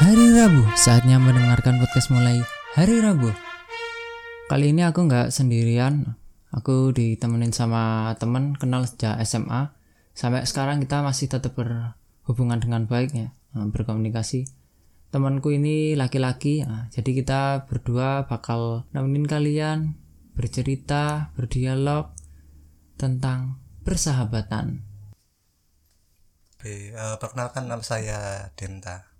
Hari Rabu, saatnya mendengarkan podcast mulai hari Rabu. Kali ini aku nggak sendirian, aku ditemenin sama teman kenal sejak SMA. Sampai sekarang kita masih tetap berhubungan dengan baik ya, eh, berkomunikasi. Temanku ini laki-laki, nah, jadi kita berdua bakal nemenin kalian bercerita, berdialog tentang persahabatan. Oke, eh, perkenalkan nama saya Denta.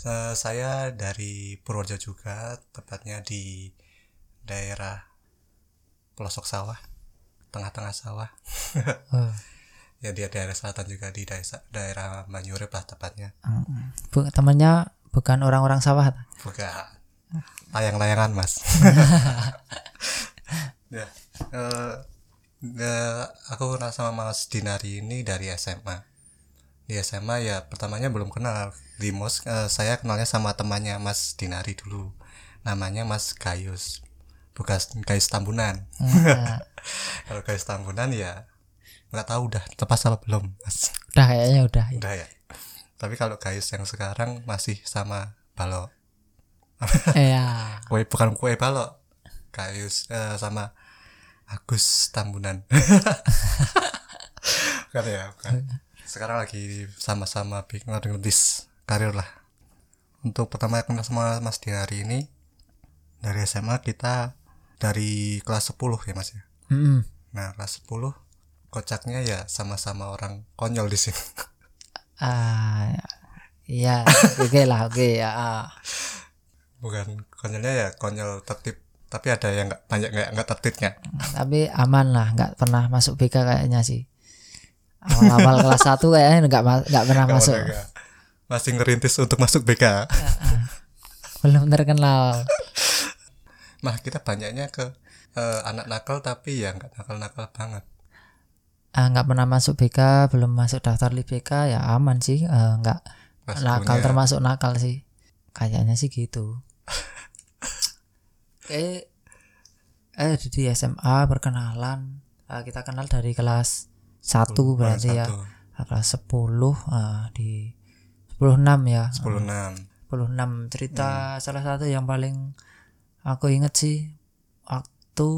Se- Saya dari Purworejo juga, tepatnya di daerah pelosok sawah, tengah-tengah sawah. Oh, ya di daerah selatan juga di daerah, daerah Manyurep lah tepatnya. bu, temannya bukan orang-orang sawah. Bukan layang-layangan mas. ya, eh, eh, aku kenal sama Mas Dinari ini dari SMA. Di SMA ya pertamanya belum kenal. Di MOS eh, saya kenalnya sama temannya Mas Dinari dulu. Namanya Mas Gayus. Bukan Gayus Tambunan. Nah, Kalau Gayus Tambunan ya nggak tahu udah lepas apa belum Mas. udah kayaknya udah. ya. Udah ya. Tapi kalau Gayus yang sekarang masih sama Balok. Iya. kue bukan kue balok kayus eh, sama Agus Tambunan bukan ya bukan sekarang lagi sama-sama bikin ngerintis karir lah untuk pertama kenal sama Mas di hari ini dari SMA kita dari kelas 10 ya Mas ya Mm-mm. nah kelas 10 kocaknya ya sama-sama orang konyol di sini Ah, iya, oke lah, oke ya. ah. bukan konyolnya ya konyol tertib tapi ada yang nggak banyak nggak nggak tertibnya Tapi aman lah, nggak pernah masuk BK kayaknya sih. Awal-awal kelas 1 kayaknya nggak nggak pernah Nggak masuk. masih ngerintis untuk masuk BK Belum terkenal. Nah kita banyaknya ke eh, anak nakal tapi ya nggak nakal-nakal banget. Ah, nggak pernah masuk BK, belum masuk daftar li BK ya aman sih. Eh, nggak nakal punya- termasuk nakal sih. Kayaknya sih gitu. eh eh di SMA perkenalan Eh, kita kenal dari kelas 1 berarti ya. Satu, kelas 10 ah, di 106 ya. 10 6 26 cerita Hmm. salah satu yang paling aku inget sih waktu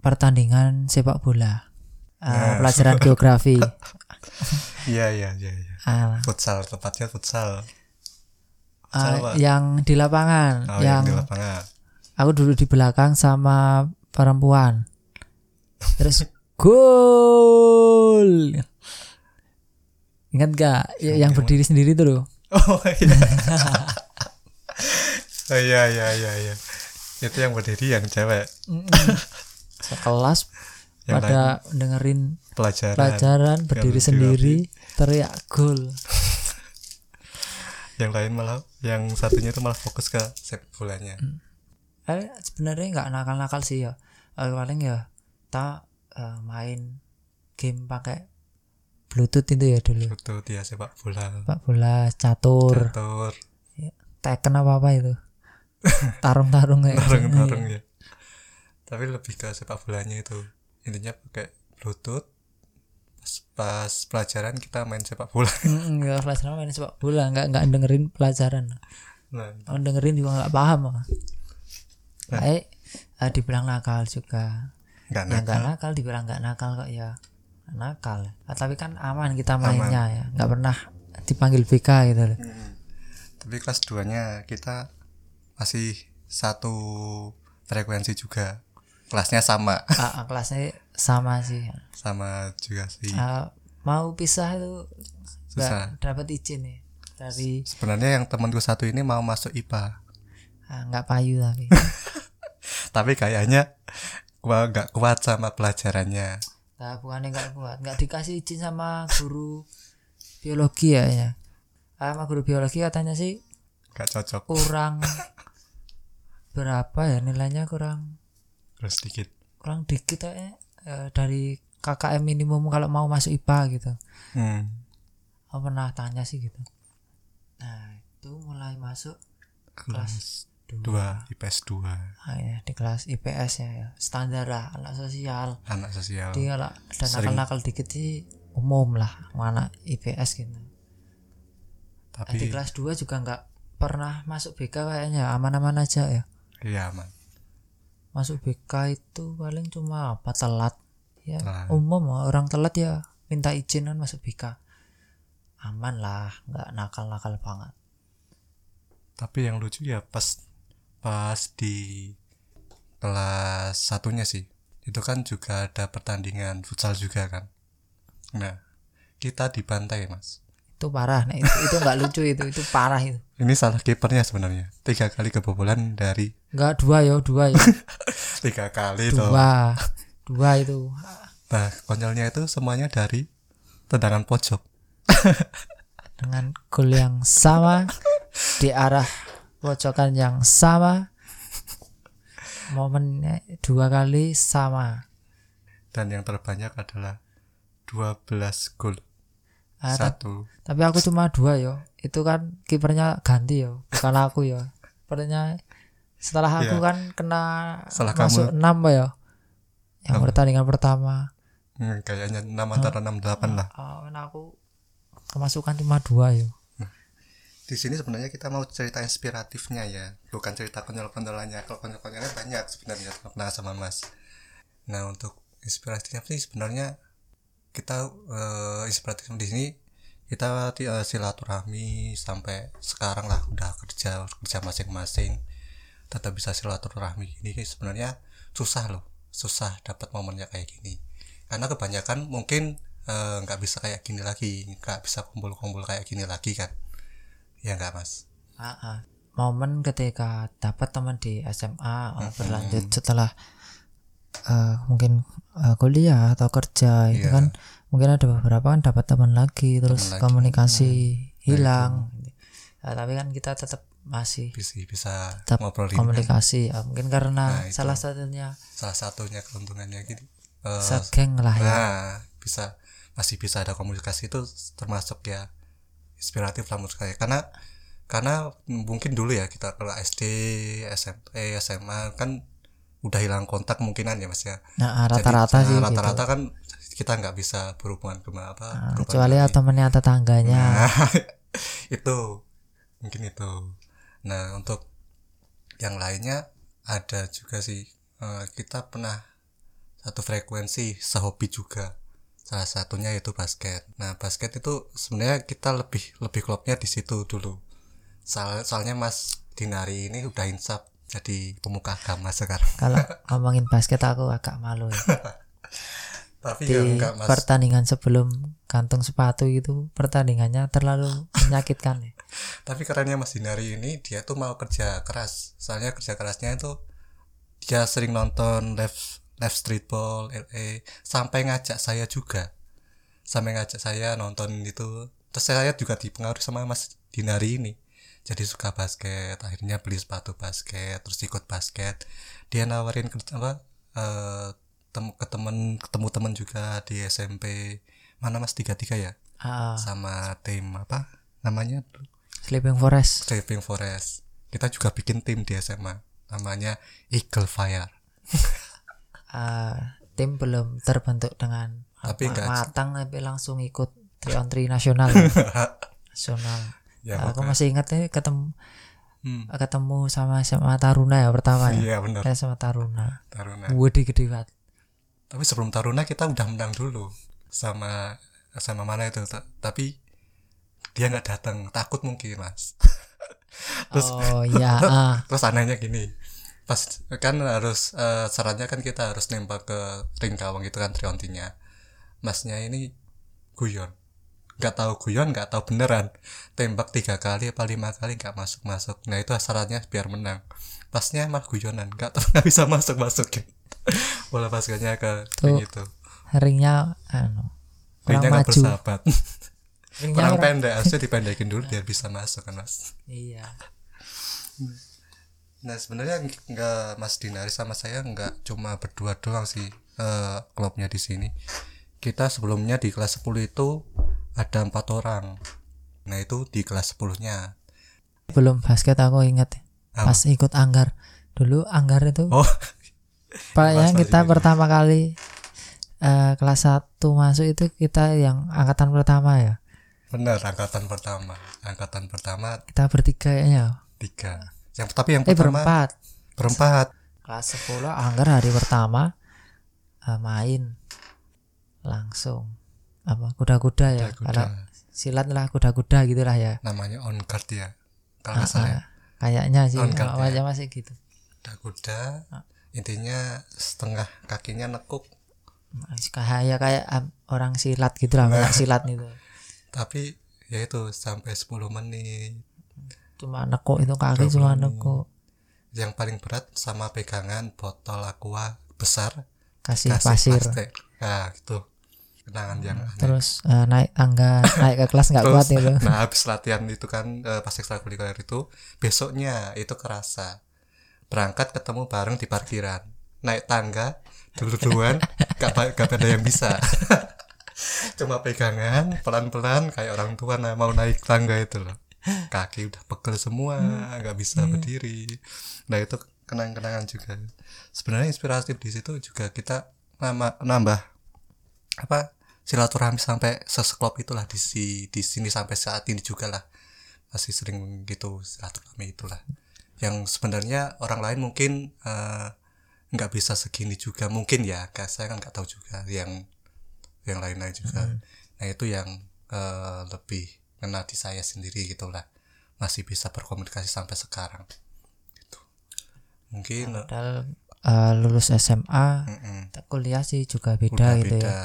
pertandingan sepak bola Ah, Nah. pelajaran geografi Iya iya iya. iya. Ah, Futsal tepatnya futsal. Futsal apa? yang di lapangan Oh yang yang, di lapangan. aku dulu di belakang sama perempuan terus gol! Ingat gak Ya, yang berdiri sendiri tuh loh? Oh iya. oh iya iya iya iya. Itu yang berdiri yang cewek. Sekelas Yang pada dengerin pelajaran. pelajaran berdiri berdiri sendiri teriak gol. Yang lain malah yang satunya itu malah fokus ke sepak bolanya. eh sebenarnya nggak nakal-nakal sih ya. Eh, paling ya kita eh, main game pakai bluetooth itu ya dulu Itu dia sepak bola. pak bola catur Catur, teken apa apa itu tarung-tarung gitu. tarung-tarung ya. Tapi lebih ke sepak bolanya itu. Intinya pakai bluetooth. Pas, pas pelajaran kita main sepak bola. Mm, ya pelajaran main sepak bola nggak nggak dengerin pelajaran Nah, oh, dengerin juga nggak paham eh eh, dibilang nakal juga nggak ya nakal. nggak nakal. dibilang nggak nakal kok ya nakal. Ah, tapi kan aman kita mainnya ya. Nggak pernah dipanggil BK gitu loh. Tapi kelas 2 nya kita masih satu frekuensi juga. Kelasnya sama, Ah, ah, kelasnya sama sih. Sama juga sih. Ah, mau pisah itu Susah. dapat izin ya dari Sebenarnya yang temanku satu ini mau masuk IPA, nggak payu tapi. Tapi kayaknya gua nggak kuat sama pelajarannya. nah bukannya nggak kuat nggak dikasih izin sama guru biologi ya ya Ah, sama guru biologi katanya sih Nggak cocok. kurang berapa ya nilainya kurang Terus dikit. kurang dikit ya eh, dari KKM minimum kalau mau masuk IPA gitu Hmm. aku pernah tanya sih gitu nah itu mulai masuk kelas Dua. IPS 2 ah, ya, di kelas IPS ya, ya. Standar lah anak sosial. Anak sosial. dia kalau ada Sering. nakal-nakal dikit sih umum lah anak IPS gitu. Nah, di Tapi kelas 2 juga nggak pernah masuk BK kayaknya aman-aman aja ya. Iya man masuk BK itu paling cuma apa telat. Ya Telat. umum orang telat ya minta izin kan masuk BK aman lah nggak nakal-nakal banget. Tapi yang lucu ya pas pas di kelas satunya sih. Itu kan juga ada pertandingan futsal juga kan. Nah kita dibantai mas. Itu parah. Nah itu itu nggak lucu itu. Itu parah itu. Ini salah kipernya sebenarnya. Tiga kali kebobolan dari nggak dua ya dua ya. Tiga kali dua dua itu. Nah konyolnya itu semuanya dari tendangan pojok. Dengan gol yang sama di arah pojokan yang sama momennya dua kali sama. Dan yang terbanyak adalah 12 gol. Ah, satu. tapi aku cuma dua yo. Itu kan kipernya ganti yo. Bukan aku yo. Kipernya setelah aku Iya. kan kena Setelah masuk enam Pak, yo. Yang Enam. pertandingan pertama. Hmm, kayaknya 6 antara 6 8 lah. Oh, aku kemasukan cuma dua yo di sini sebenarnya kita mau cerita inspiratifnya ya bukan cerita konyol-konyolannya kalau konyol-konyolnya banyak sebenarnya pernah sama mas. Nah untuk inspiratifnya sih sebenarnya kita eh, inspiratif di sini kita eh, silaturahmi sampai sekarang lah udah kerja kerja masing-masing tetap bisa silaturahmi. Ini sebenarnya susah loh susah dapat momennya kayak gini. Karena kebanyakan mungkin eh, nggak bisa kayak gini lagi nggak bisa kumpul-kumpul kayak gini lagi kan ya nggak mas ah. momen ketika dapat teman di SMA oh, berlanjut setelah eh, mungkin eh, kuliah atau kerja itu Iya. kan mungkin ada beberapa kan dapat teman lagi terus lagi. komunikasi hilang Nah, tapi kan kita tetap masih bisa bisa tetap ngobrolin kan. komunikasi Ya, mungkin karena Nah, salah satunya salah satunya keuntungannya gini eh, segeng lah ya nah bisa masih bisa ada komunikasi itu termasuk ya inspiratif lah menurut saya karena karena mungkin dulu ya kita kalau SD SMP SMA kan udah hilang kontak kemungkinan ya mas ya nah rata-rata nah, sih rata-rata gitu kan kita nggak bisa berhubungan ke apa Nah, kecuali lagi. temennya tetangganya Nah, itu mungkin itu. Nah, untuk yang lainnya ada juga sih eh, kita pernah satu frekuensi sehobi juga. Salah satunya yaitu basket. Nah, basket itu sebenarnya kita lebih lebih klubnya di situ dulu. Soal, soalnya Mas Dinari ini udah insaf jadi pemuka agama sekarang. kalau ngomongin basket aku agak malu ya. Tapi di ya enggak Mas. pertandingan sebelum kantung sepatu itu pertandingannya terlalu menyakitkan ya. Tapi kerennya Mas Dinari ini dia tuh mau kerja keras. Soalnya kerja kerasnya itu dia sering nonton live live streetball LA sampai ngajak saya juga. Sampai ngajak saya nonton itu. Terus saya juga dipengaruhi sama Mas Dinari ini. Jadi suka basket, akhirnya beli sepatu basket, terus ikut basket. Dia nawarin kerja apa eh, tem ke temen ketemu temen juga di SMP mana Mas tiga tiga ya Ah, sama tim apa namanya Sleeping Forest Saving Forest. Kita juga bikin tim di SMA namanya Eagle Fire. Ah, tim belum terbentuk dengan Tapi apa, matang tapi langsung ikut 3 on 3 nasional ya. nasional Ya, aku pokoknya. masih ingat nih ketemu Hmm. ketemu sama SMA Taruna ya pertama ya Iya benar. saya sama Taruna Taruna. gede gede banget Tapi sebelum Taruna kita udah menang dulu sama sama mana itu. Ta- Tapi dia nggak datang, takut mungkin mas. Terus oh iya ah. terus anehnya gini, pas kan harus eh, syaratnya kan kita harus nembak ke ring gawang itu kan triontinya. Masnya ini guyon, nggak tahu guyon, nggak tahu beneran. Tembak tiga kali apa lima kali nggak masuk masuk. Nah itu syaratnya biar menang. Pasnya malah guyonan, nggak tahu nggak bisa masuk masukin. Bola basketnya ke ring Tuh. itu. ringnya anu Ringnya nggak bersahabat. ringnya Kurang pendek, harusnya dipendekin dulu biar bisa masuk kan mas. iya Nah sebenarnya nggak Mas Dinari sama saya nggak cuma berdua doang sih eh, klubnya di sini. Kita sebelumnya di kelas 10 itu ada empat orang. Nah itu di kelas 10 nya. belum basket aku ingat. Apa? pas ikut anggar dulu anggar itu Oh Pak yang kita pertama kali eh, kelas 1 masuk itu kita yang angkatan pertama ya bener angkatan pertama angkatan pertama kita bertiga ya tiga yang tapi yang eh pertama berempat. berempat. Kelas 10 angker hari pertama eh, main langsung. Apa kuda-kuda ya? Kuda-kuda. kalau silat lah kuda-kuda gitulah ya. Namanya on guard ya kalau nggak salah ya. Ah, kayaknya sih guard awalnya ya. masih gitu. Kuda-kuda intinya setengah kakinya nekuk. Kayak kayak um, orang silat gitu lah kayak silat gitu. Tapi ya itu sampai 10 menit cuma nekuk itu kaki 20 cuma nekuk yang paling berat sama pegangan botol aqua besar kasih kasih pasir. plastik. nah itu kenangan yang aneh. terus eh, naik tangga naik ke kelas nggak kuat itu. nah habis latihan itu kan eh, pas ekstrakurikuler itu besoknya itu kerasa. Berangkat ketemu bareng di parkiran. Naik tangga dua-duaan gak, gak ada yang bisa. Cuma pegangan pelan-pelan kayak orang tua nah, mau naik tangga itu loh kaki udah pegel semua nggak bisa berdiri. Nah itu kenang-kenangan juga. Sebenarnya inspiratif di situ juga kita nama, nambah apa silaturahmi sampai seseklop itulah di si di sini sampai saat ini juga lah. Masih sering gitu silaturahmi itulah. Yang sebenarnya orang lain mungkin eh, nggak bisa segini juga. Mungkin ya Kak, saya kan nggak tahu juga yang yang lain-lain juga. Nah itu yang eh, lebih kena di saya sendiri gitulah masih bisa berkomunikasi sampai sekarang. Gitu. Mungkin padahal eh, lulus SMA mm-mm. kuliah sih juga udah beda gitu beda. Ya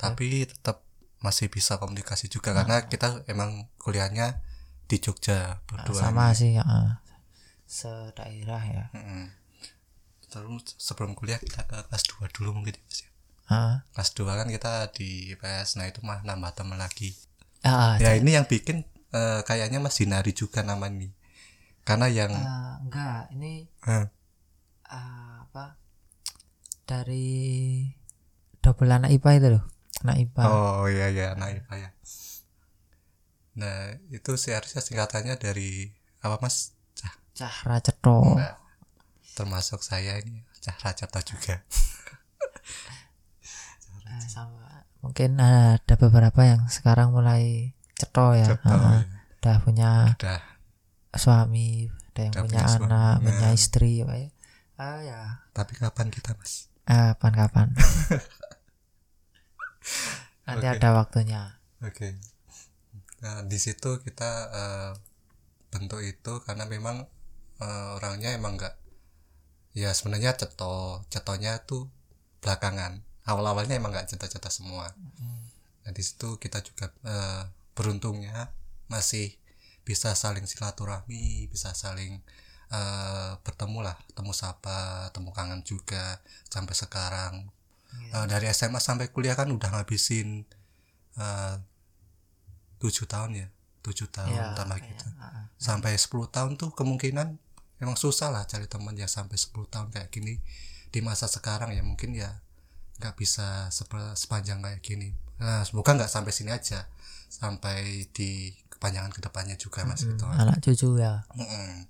tapi tetap masih bisa komunikasi juga karena kita emang kuliahnya di Jogja berdua sama sih ya sedaerah ya. Terus sebelum kuliah kita ke kelas 2 dulu mungkin ya, Mas, ya. Ah, kelas 2 kan kita di IPS nah itu mah nambah teman lagi ah, ya ini yang bikin eh, kayaknya Mas Dinari juga nama ini. Karena yang ah, enggak ini eh, ah, apa dari double anak IPA itu loh anak IPA. Oh iya iya anak IPA ya. Nah itu seharusnya singkatannya dari apa Mas? Cah, Cahra Cetho Nah, termasuk saya ini Cahra Cata juga. Ah, sama mungkin ada beberapa yang sekarang mulai Cetho ya Cetho, Ah, ya. udah punya udah suami ada yang Udah punya punya anak punya Nah. istri apa ya ah ya tapi kapan kita Mas Ah, kapan-kapan nanti Oke. ada waktunya Oke. Nah, di situ kita eh, bentuk itu karena memang eh, orangnya emang enggak ya sebenarnya ceto, cetonya tuh belakangan. Awal-awalnya emang enggak ceta-ceta semua. Nah, di situ kita juga eh, beruntungnya masih bisa saling silaturahmi, bisa saling eh, bertemu lah, temu sapa, temu kangen juga sampai sekarang. Eh, dari SMA sampai kuliah kan udah ngabisin eh, tujuh tahun ya tujuh tahun Ya, tambah ya, gitu ah, ah. sampai 10 tahun tuh kemungkinan emang susah lah cari teman yang sampai 10 tahun kayak gini di masa sekarang ya mungkin ya nggak bisa sepanjang kayak gini. Nah semoga nggak sampai sini aja. Sampai di kepanjangan ke depannya juga mas gitu. Anak cucu ya. Mm-mm.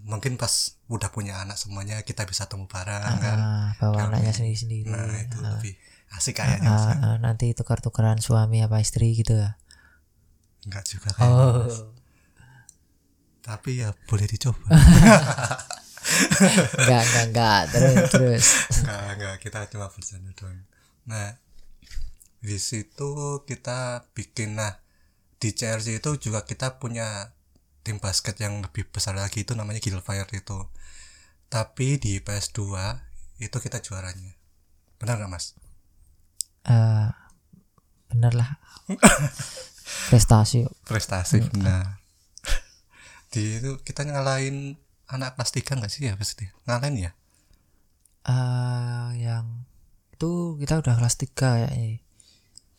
mungkin pas udah punya anak semuanya kita bisa temu bareng kan? ah, bawa Kami. anaknya sendiri-sendiri. Nah itu Ah, lebih asik kayaknya ah, Mas. ah, nanti tukar-tukaran suami apa istri gitu ya? Nggak juga kayak oh. Tapi ya boleh dicoba enggak enggak enggak terus terus Enggak, enggak, kita cuma bercanda doang. Nah, di situ kita bikin nah di CRC itu juga kita punya tim basket yang lebih besar lagi itu namanya Gilfire itu. Tapi di PS2 itu kita juaranya. Benar nggak Mas? Eh, bener lah prestasi Prestasi benar. di itu kita ngalahin anak kelas 3 nggak sih ya pasti? Ngalahin ya? eh yang itu kita udah kelas 3 ya yang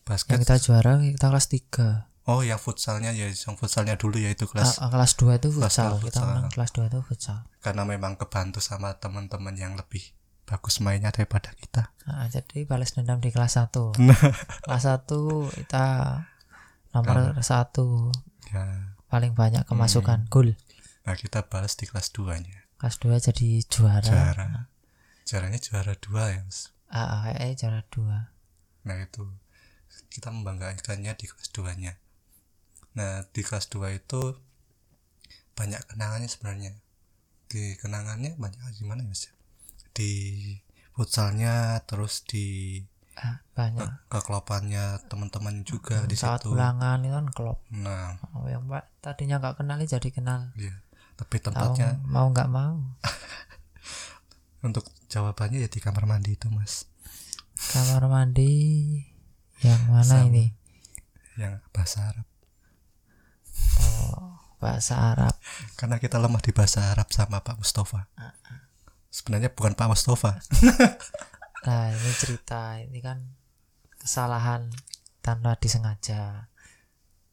Basket. kita juara kita kelas 3 Oh, yang futsalnya ya, yang futsalnya dulu ya itu kelas ah, kelas 2 itu kelas futsal dua kita futsal. menang kelas 2 itu futsal karena memang kebantu sama teman-teman yang lebih bagus mainnya daripada kita. Ah, jadi balas dendam di kelas 1 Nah. kelas 1 kita nomor satu Ya, paling banyak Hmm. kemasukan gol nah kita balas di kelas 2-nya. kelas 2 jadi juara. Juara. Juaranya juara dua ya, Mas. ah, ah, eh, juara 2 Nah, itu. Kita membanggakannya di kelas 2-nya. nah di kelas 2 itu banyak kenangannya sebenarnya. Di kenangannya banyak gimana ya mas di futsalnya terus di Ah, banyak. kekelopannya teman-teman juga di saat situ. ulangan itu kan klop. Nah. Oh, yang pak tadinya nggak kenal jadi kenal. Iya tapi tempatnya mau nggak mau. Untuk jawabannya ya di kamar mandi itu mas. Kamar mandi yang mana Sama. ini? Yang bahasa Arab. Oh bahasa Arab. Karena kita lemah di bahasa Arab sama Pak Mustafa. Sebenarnya bukan Pak Mustafa. Nah ini cerita ini kan kesalahan tanpa disengaja.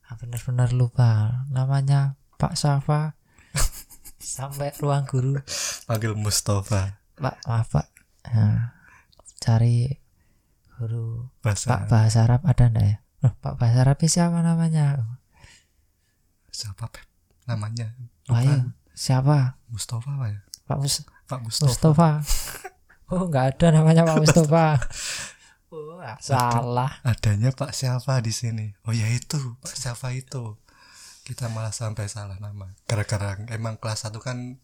Ah, benar-benar lupa. Namanya Pak Safa sampai ruang guru. Panggil Mustafa. Pak maaf Pak. Nah, cari guru. Bahasa Pak bahasa Arab ada ndak ya? Loh, Pak bahasa Arab siapa namanya? Siapa Pep namanya? Wah, iya. siapa? Mustafa apa ya? Pak Mus Pak Mustafa. Mustafa. Oh nggak ada namanya Pak Mustafa. Oh salah. adanya Pak siapa di sini. Oh ya itu. Pak siapa itu kita malah sampai salah nama. Gara-gara emang kelas satu kan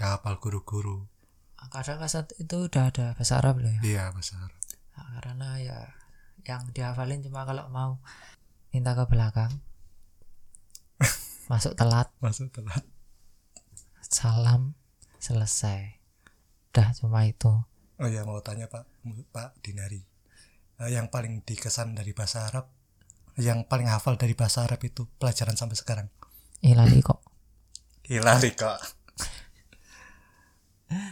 gak hafal guru-guru. Kadang kelas satu itu udah ada bahasa Arab loh ya. Iya bahasa Arab. Nah, karena ya yang dihafalin cuma kalau mau minta ke belakang. Masuk telat. Masuk telat. Salam selesai. Udah cuma itu. Oh ya mau tanya Pak Pak Dinari. Eh, yang paling dikesan dari bahasa Arab yang paling hafal dari bahasa Arab itu pelajaran sampai sekarang. Ilali kok. Hilali kok.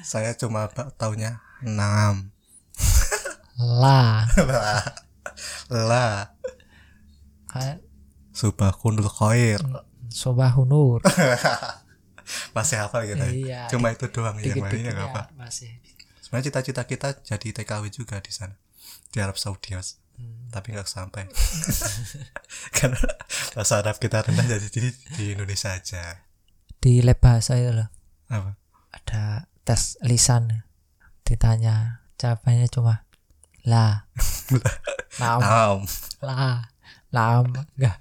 Saya cuma taunya enam. Lah lah lah kayak subahunul khair. Sobahunur masih hafal gitu ya? Iya, cuma itu doang yang dikit-dikit lainnya nggak apa masih. Sebenarnya cita-cita kita jadi TKW juga di sana di Arab Saudi mas Hmm. tapi nggak sampai. Karena bahasa Arab kita rendah jadi jadi di Indonesia aja. Di lab bahasa itu loh. Apa? Ada tes lisan. Ditanya jawabannya cuma lah naam Naam. lah naam enggak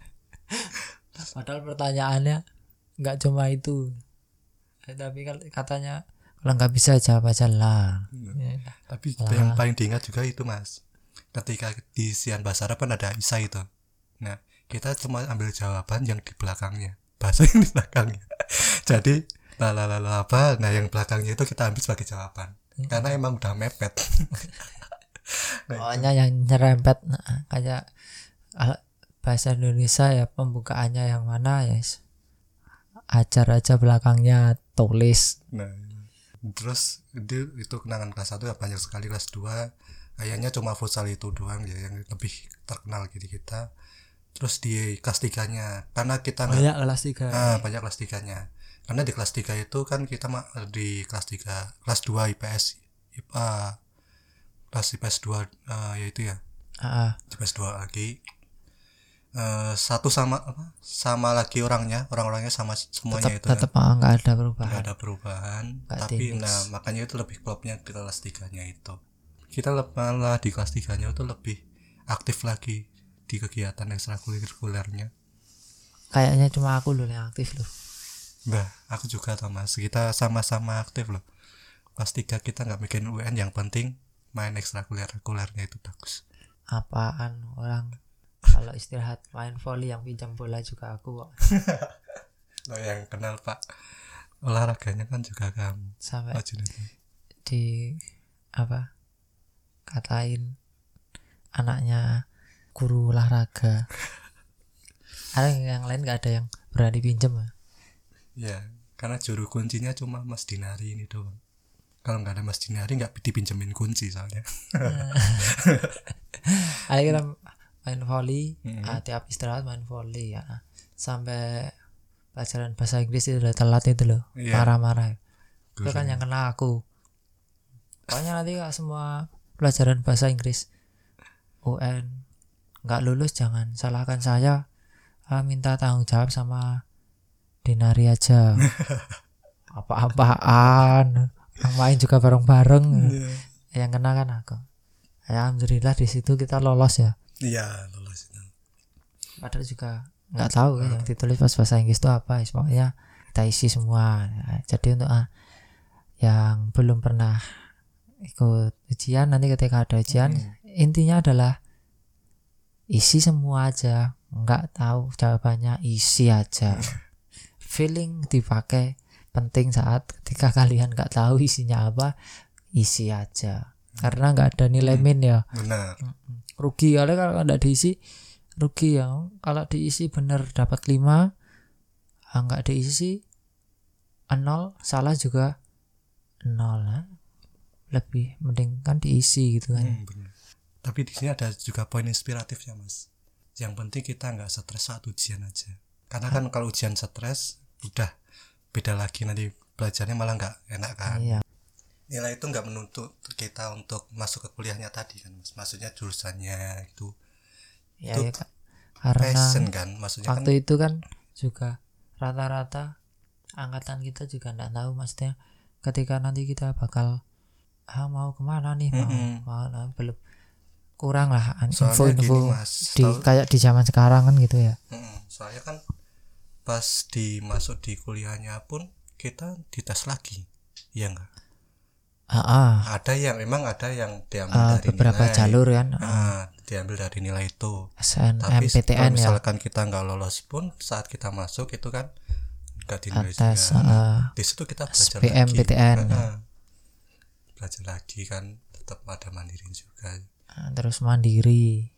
padahal pertanyaannya nggak cuma itu. Eh, tapi katanya kalau nggak bisa jawab aja lah Ya, tapi Lah. yang paling diingat juga itu mas ketika di sian bahasa Arab kan ada Isa itu. Nah kita cuma ambil jawaban yang di belakangnya. Bahasa yang di belakangnya. Jadi la la la la apa? Nah yang belakangnya itu kita ambil sebagai jawaban. Karena emang udah mepet. Nah, pokoknya yang nyerempet nah, kayak bahasa Indonesia ya pembukaannya yang mana ya yes. ajar aja belakangnya tulis. Nah, terus itu, itu kenangan kelas 1 ya banyak sekali kelas 2 kayaknya cuma futsal itu doang ya yang lebih terkenal gitu kita. Terus di kelas 3 nya karena kita nggak banyak kelas tiga. Ah, banyak kelas 3 nya karena di kelas 3 itu kan kita di kelas 3 kelas 2 IPS IPA kelas IPS 2 eh, yaitu ya Ah, ah. IPS 2 lagi Eh, satu sama apa sama lagi orangnya orang-orangnya sama semuanya tetap itu ya tetap ah, nggak ada nggak perubahan ada perubahan. Nggak tapi nah makanya itu lebih klubnya di kelas tiganya itu kita malah di kelas tiganya itu lebih aktif lagi di kegiatan ekstrakurikulernya. Kayaknya cuma aku loh yang aktif loh. Bah, aku juga Thomas kita sama-sama aktif loh. Kelas tiga kita nggak bikin UN yang penting main ekstrakurikulernya itu bagus. Apaan orang? Kalau istirahat main volley yang pinjam bola juga aku kok. Lo yang kenal pak. Olahraganya kan juga kamu. Sampai Junedi. di apa katain anaknya guru olahraga. Ada yang lain nggak ada yang berani pinjem? Ya? ya karena juru kuncinya cuma Mas Dinari ini doang. Kalau nggak ada Mas Dinari nggak dipinjemin kunci soalnya. Ayo kita main volley Mhm. ah, tiap istirahat main volley ya. Sampai pelajaran bahasa Inggris itu udah telat itu loh Iya. marah-marah. Itu kan yang kena aku. Pokoknya nanti semua pelajaran bahasa Inggris. UN nggak lulus jangan salahkan saya. Ah, minta tanggung jawab sama Dinari aja. Apa-apaan? Yang main juga bareng-bareng. Yang kena kan aku. Alhamdulillah di situ kita lolos ya. Iya lolos itu. padahal juga nggak tahu yang ditulis pas bahasa Inggris itu apa. Pokoknya kita isi semua. Jadi untuk ah, yang belum pernah ikut ujian nanti ketika ada ujian intinya adalah isi semua aja. Nggak tahu jawabannya isi aja. Feeling dipakai penting saat ketika kalian nggak tahu isinya apa isi aja. Karena nggak ada nilai min ya. Benar. Rugi kalau kalau nggak diisi rugi ya. Kalau diisi bener dapat 5 ah, nggak diisi nol salah juga nol. Lebih mending kan diisi gitu kan Hmm, benar. Tapi di sini ada juga poin inspiratifnya mas. Yang penting kita nggak stres saat ujian aja. Karena kan kalau ujian stres, udah beda lagi nanti belajarnya malah nggak enak kan. iya Nilai itu nggak menuntut kita untuk masuk ke kuliahnya tadi kan mas. Maksudnya jurusannya itu ya, Itu ya, Kak. karena passion kan. Maksudnya kan waktu itu kan juga rata-rata angkatan kita juga nggak tahu maksudnya ketika nanti kita bakal ah mau ke mana nih mau, Mm-mm. mau nah, belum kurang lah info-info di tahu- kayak di zaman sekarang kan gitu ya Mm-mm. soalnya kan pas dimasuk di kuliahnya pun kita dites lagi. Iya nggak? ah, ah, Ada yang memang ada yang diambil ah, dari beberapa nilai. jalur kan ah, Ah, diambil dari nilai itu. tapi SNMPTN kalau ya misalkan kita nggak lolos pun saat kita masuk itu kan nggak dinilai tes juga. ah, di situ kita belajar SBMPTN. lagi Ah, belajar lagi kan tetap ada mandiri juga ah, terus mandiri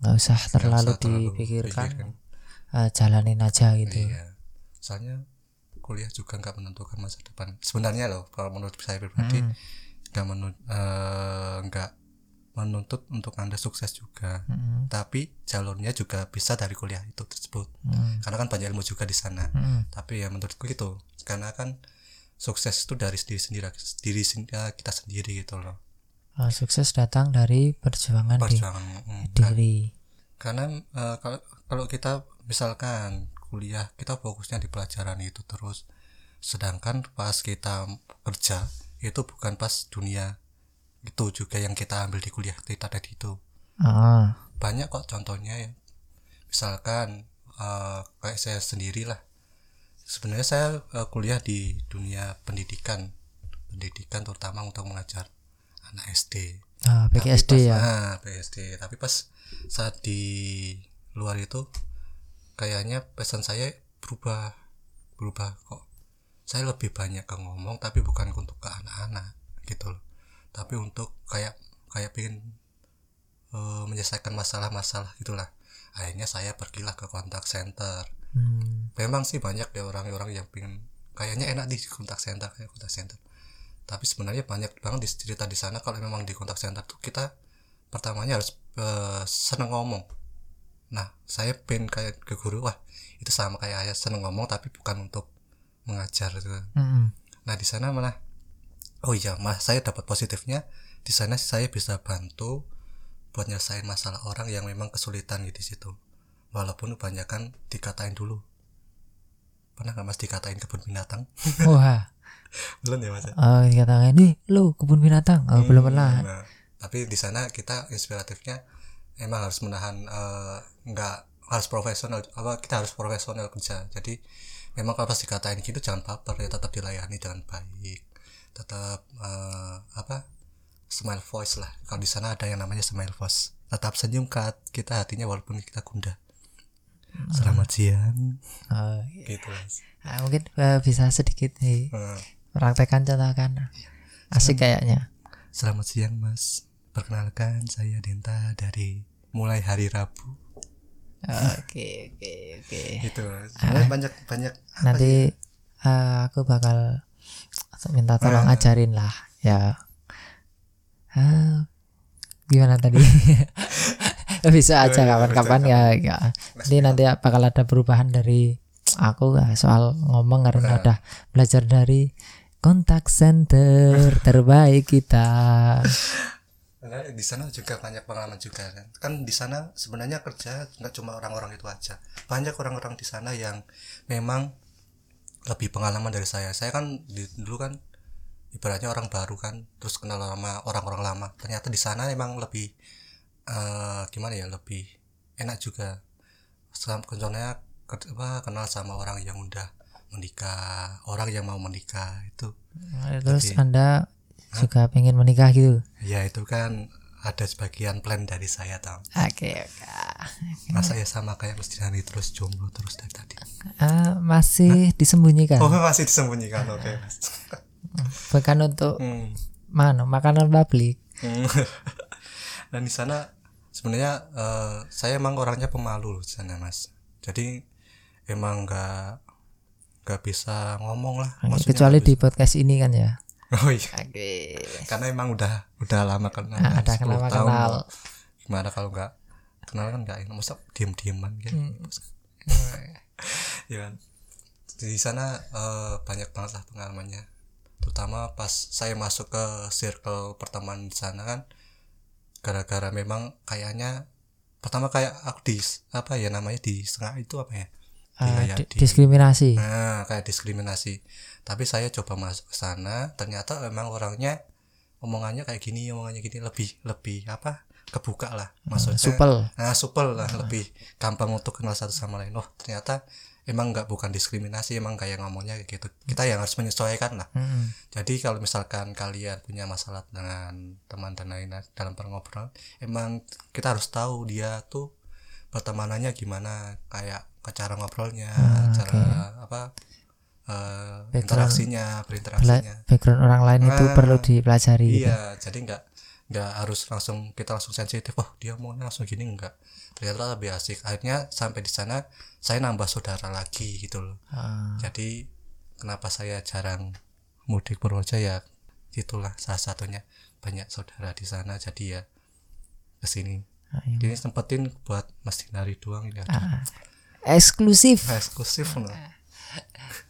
nggak usah terlalu usah terlalu dipikirkan pikirkan. ah, jalanin aja gitu iya soalnya kuliah juga nggak menentukan masa depan sebenarnya loh kalau menurut saya pribadi Mm. nggak nggak menuntut untuk anda sukses juga Mm-mm. tapi jalurnya juga bisa dari kuliah itu tersebut Mm. karena kan banyak ilmu juga di sana Mm. tapi ya menurutku gitu karena kan sukses itu dari diri sendiri diri ya, kita sendiri gitu loh. Ah, sukses datang dari perjuangan di perjuangan mm, kan. diri. karena eh, kalau kalau kita misalkan kuliah kita fokusnya di pelajaran itu terus. Sedangkan pas kita kerja itu bukan pas dunia itu juga yang kita ambil di kuliah kita tadi itu. Ah. Banyak kok contohnya ya. Misalkan eh, kayak saya sendiri lah sebenarnya saya eh, kuliah di dunia pendidikan pendidikan terutama untuk mengajar anak SD ah Tapi PKSD pas- ya? Ah, PKSD tapi pas saat di luar itu kayaknya pesan saya berubah berubah kok. Saya lebih banyak ke ngomong tapi bukan untuk ke anak-anak gitu loh. Tapi untuk kayak kayak pengen eh, menyelesaikan masalah-masalah gitulah. Akhirnya saya pergilah ke kontak center. Hmm, memang sih banyak ya orang-orang yang pengen kayaknya enak di kontak center kayak kontak center. Tapi sebenarnya banyak banget di cerita di sana kalau memang di kontak center tuh kita pertamanya harus eh, seneng ngomong. Nah saya pengen kayak ke guru wah itu sama kayak ayah seneng ngomong tapi bukan untuk mengajar gitu. Mm-mm. nah di sana malah oh iya mas saya dapat positifnya. Di sana saya bisa bantu buat nyelesain masalah orang yang memang kesulitan gitu di situ. Walaupun kebanyakan dikatain dulu pernah nggak mas dikatain kebun binatang? Wah belum ya mas oh dikatakan nih lu kebun binatang. Oh belum pernah. Nah, tapi di sana kita inspiratifnya emang harus menahan eh, nggak harus profesional apa kita harus profesional kerja. Jadi memang kalau pas dikatain gitu jangan baper ya tetap dilayani dengan baik. Tetap eh, apa smile voice lah. Kalau di sana ada yang namanya smile voice. Tetap senyum kat. Kita hatinya walaupun kita gundah selamat siang. Oh, gitu mas. Ah, mungkin eh, bisa sedikit nih Eh, praktekkan contohkan asik kayaknya. Selamat siang mas. Perkenalkan saya Denta dari mulai hari Rabu. Oke oke oke. Gitu Mas. Sebenarnya banyak banyak nanti eh, aku bakal minta tolong Ah. ajarin lah ya. Ah, gimana tadi bisa aja Ya, ya, kapan-kapan ya, ya. Nanti nanti bakal ada perubahan dari aku soal ngomong karena udah belajar dari kontak center terbaik kita Karena di sana juga banyak pengalaman juga kan. Kan di sana sebenarnya kerja nggak cuma orang-orang itu aja. Banyak orang-orang di sana yang memang lebih pengalaman dari saya. Saya kan di, dulu kan ibaratnya orang baru kan, terus kenal sama orang-orang lama. Ternyata di sana emang lebih eh, gimana ya, lebih enak juga. Contohnya apa, kenal sama orang yang udah menikah orang yang mau menikah itu terus anda juga pengen menikah gitu? Ya itu kan ada sebagian plan dari saya tau. Oke oke. Masa ya sama kayak Mas Dinari terus jomblo terus dari tadi. Ah, masih disembunyikan? Oh masih disembunyikan oke Mas. Bukan untuk Hmm. mana makanan publik. Hmm. dan di sana sebenarnya eh, saya emang orangnya pemalu loh di sana mas. Jadi emang nggak nggak bisa ngomong lah. Maksudnya kecuali di podcast ini kan ya. Oh iya. Oke. Karena emang udah udah lama kenal Ah, ada 10 kenal tahun. kenal. Loh. gimana kalau nggak kenal kan nggak enak. Masa diem dieman gitu? Hmm. ya kan? Di sana eh, banyak banget lah pengalamannya. Terutama pas saya masuk ke circle pertemanan di sana kan gara-gara memang kayaknya pertama kayak aku di apa ya namanya di setengah itu apa ya Di Ah, kayak di- di- diskriminasi Nah, kayak diskriminasi. Tapi saya coba masuk ke sana, ternyata memang orangnya omongannya kayak gini, omongannya gini lebih lebih apa? kebuka lah. Maksudnya supel Nah, supel lah, lebih gampang untuk kenal satu sama lain. Oh, ternyata emang nggak bukan diskriminasi, emang kayak ngomongnya kayak gitu. Kita yang harus menyesuaikan lah. Mm-mm. Jadi kalau misalkan kalian punya masalah dengan teman dan lain dalam perngobrolan, emang kita harus tahu dia tuh pertemanannya gimana, kayak cara ngobrolnya, cara apa eh, interaksinya, berinteraksinya. background orang lain itu Nah, perlu dipelajari gitu. Iya, jadi nggak nggak harus langsung kita langsung sensitif. Oh dia mau langsung gini nggak. Ternyata lebih asik. Akhirnya sampai di sana saya nambah saudara lagi gitu loh. Ah, Jadi kenapa saya jarang mudik Purworejo ya itulah salah satunya banyak saudara di sana jadi ya ke sini. ah, iya. Ini sempetin buat Mas Dinari doang ini ada eksklusif eksklusif loh.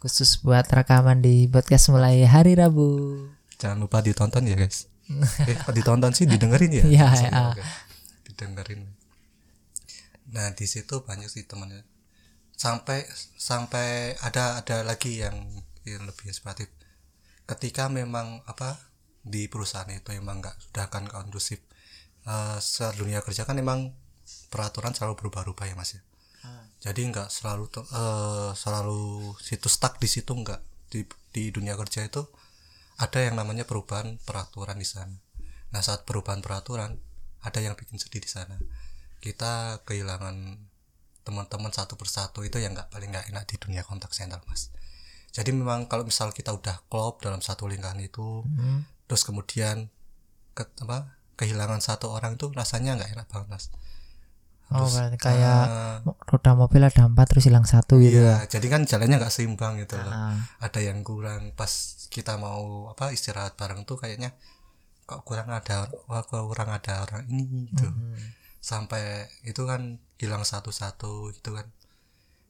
khusus buat rekaman di podcast mulai hari Rabu Jangan lupa ditonton ya guys. eh kok ditonton sih didengerin ya? Iya, ya. oke. Didengerin. Nah di situ banyak sih temennya. Sampai sampai ada ada lagi yang, yang lebih inspiratif. Ketika memang apa di perusahaan itu emang nggak sudah akan kondusif. Eh dunia kerja kan emang peraturan selalu berubah-ubah ya mas ya. Jadi nggak selalu eh, selalu situ stuck di situ nggak di di dunia kerja itu ada yang namanya perubahan peraturan di sana. Nah saat perubahan peraturan ada yang bikin sedih di sana. Kita kehilangan teman-teman satu persatu itu yang nggak paling nggak enak di dunia kontak center mas. Jadi memang kalau misal kita udah klop dalam satu lingkaran itu, terus kemudian ke, apa kehilangan satu orang itu rasanya nggak enak banget mas. Oh Terus, berarti kayak mo- roda mobil ada empat terus hilang satu gitu ya Iya, jadi kan jalannya nggak seimbang gitu loh. Ah. Ada yang kurang pas kita mau apa istirahat bareng tuh kayaknya kok kurang ada wah, kok kurang ada orang ini gitu. Sampai itu kan hilang satu-satu gitu kan.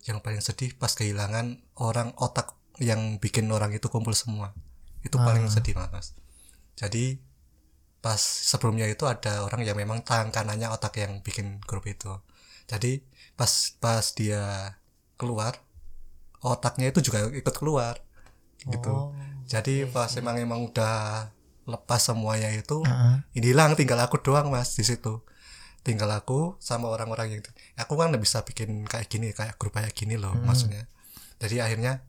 Yang paling sedih pas kehilangan orang otak yang bikin orang itu kumpul semua. Itu paling sedih banget, Mas. Jadi pas sebelumnya itu ada orang yang memang tangan kanannya otak yang bikin grup itu. Jadi pas pas dia keluar otaknya itu juga ikut keluar gitu. Oh, jadi pas emang emang udah lepas semuanya itu Ah. ini hilang tinggal aku doang mas di situ. Tinggal aku sama orang-orang yang aku kan nggak bisa bikin kayak gini kayak grup kayak gini loh maksudnya. Jadi akhirnya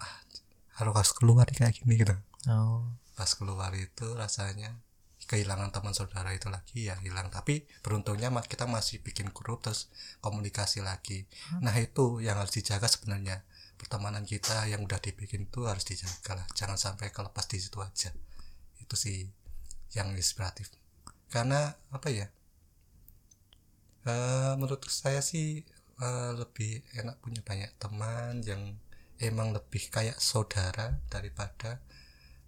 ah, harus keluar kayak gini gitu. Oh. Pas keluar itu rasanya kehilangan teman saudara itu lagi ya hilang. Tapi beruntungnya kita masih bikin grup terus komunikasi lagi. Nah itu yang harus dijaga sebenarnya. Pertemanan kita yang udah dibikin itu harus dijaga lah. Jangan sampai kelepas di situ aja. Itu sih yang inspiratif. Karena apa ya Eh, menurut saya sih eh, lebih enak punya banyak teman yang emang lebih kayak saudara daripada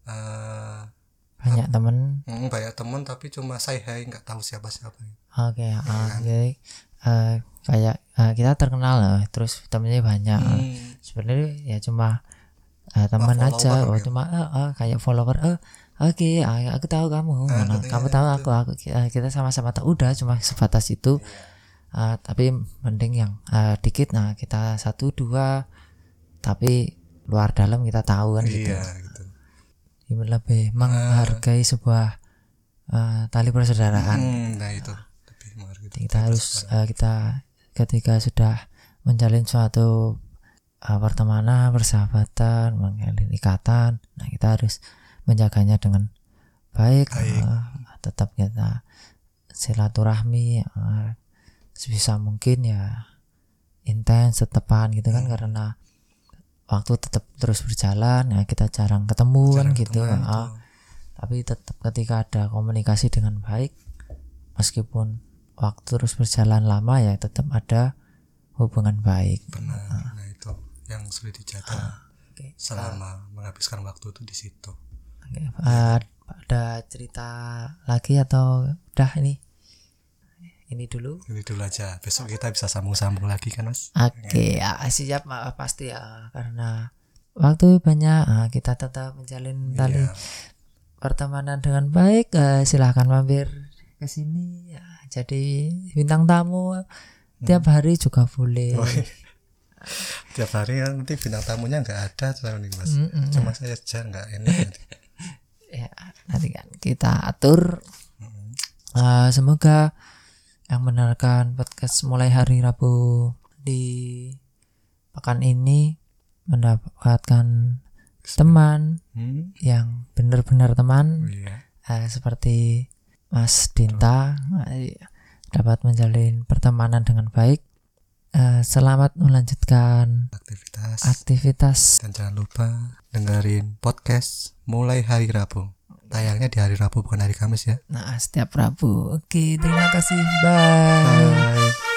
eh banyak temen. Mm, banyak teman tapi cuma saya hai nggak tahu siapa siapa oke ah, jadi eh, kayak eh, kita terkenal loh terus temennya banyak. Hmm, sebenarnya ya cuma eh, teman aja oh, gitu. cuma eh, eh, kayak follower eh oke ah, aku tahu kamu Ah, Nah, katanya kamu tahu aku aku eh, kita sama-sama tahu udah cuma sebatas itu. Iya. Eh, tapi mending yang eh, dikit nah kita satu dua tapi luar dalam kita tahu kan gitu. Iya lebih menghargai sebuah eh, tali persaudaraan Hmm, nah itu lebih menghargai kita harus eh, kita ketika sudah menjalin suatu uh, pertemanan, persahabatan, menjalin ikatan. Nah, kita harus menjaganya dengan baik, Baik. uh, tetap kita silaturahmi uh, sebisa mungkin ya intens, tetepan gitu kan karena waktu tetap terus berjalan ya kita jarang ketemu kan gitu. ketemuan ah. tuh. Tapi tetap ketika ada komunikasi dengan baik meskipun waktu terus berjalan lama ya tetap ada hubungan baik. benar nah itu yang sulit dijaga Oke. selama menghabiskan waktu itu di situ Oke, uh, ada cerita lagi atau udah ini? Ini dulu. ini dulu aja besok kita bisa sambung-sambung lagi kan mas Oke, ya, siap Ma, pasti ya karena waktu banyak ah, kita tetap menjalin tali Iya. pertemanan dengan baik. silahkan mampir ke sini ya. Jadi bintang tamu tiap hari juga boleh. Oh, iya. tiap hari kan nanti bintang tamunya nggak ada nih mas Mm-mm. cuma saya aja nggak enak ya nanti kan kita atur Eh, semoga yang mendengarkan podcast mulai hari Rabu di pekan ini mendapatkan teman hmm? yang benar-benar teman. Iya. Eh, seperti Mas Dinta eh, dapat menjalin pertemanan dengan baik. Eh, selamat melanjutkan aktivitas. aktivitas. Dan jangan lupa dengerin podcast mulai hari Rabu tayangnya di hari Rabu bukan hari Kamis ya? Nah setiap Rabu. Oke terima kasih. Bye. Bye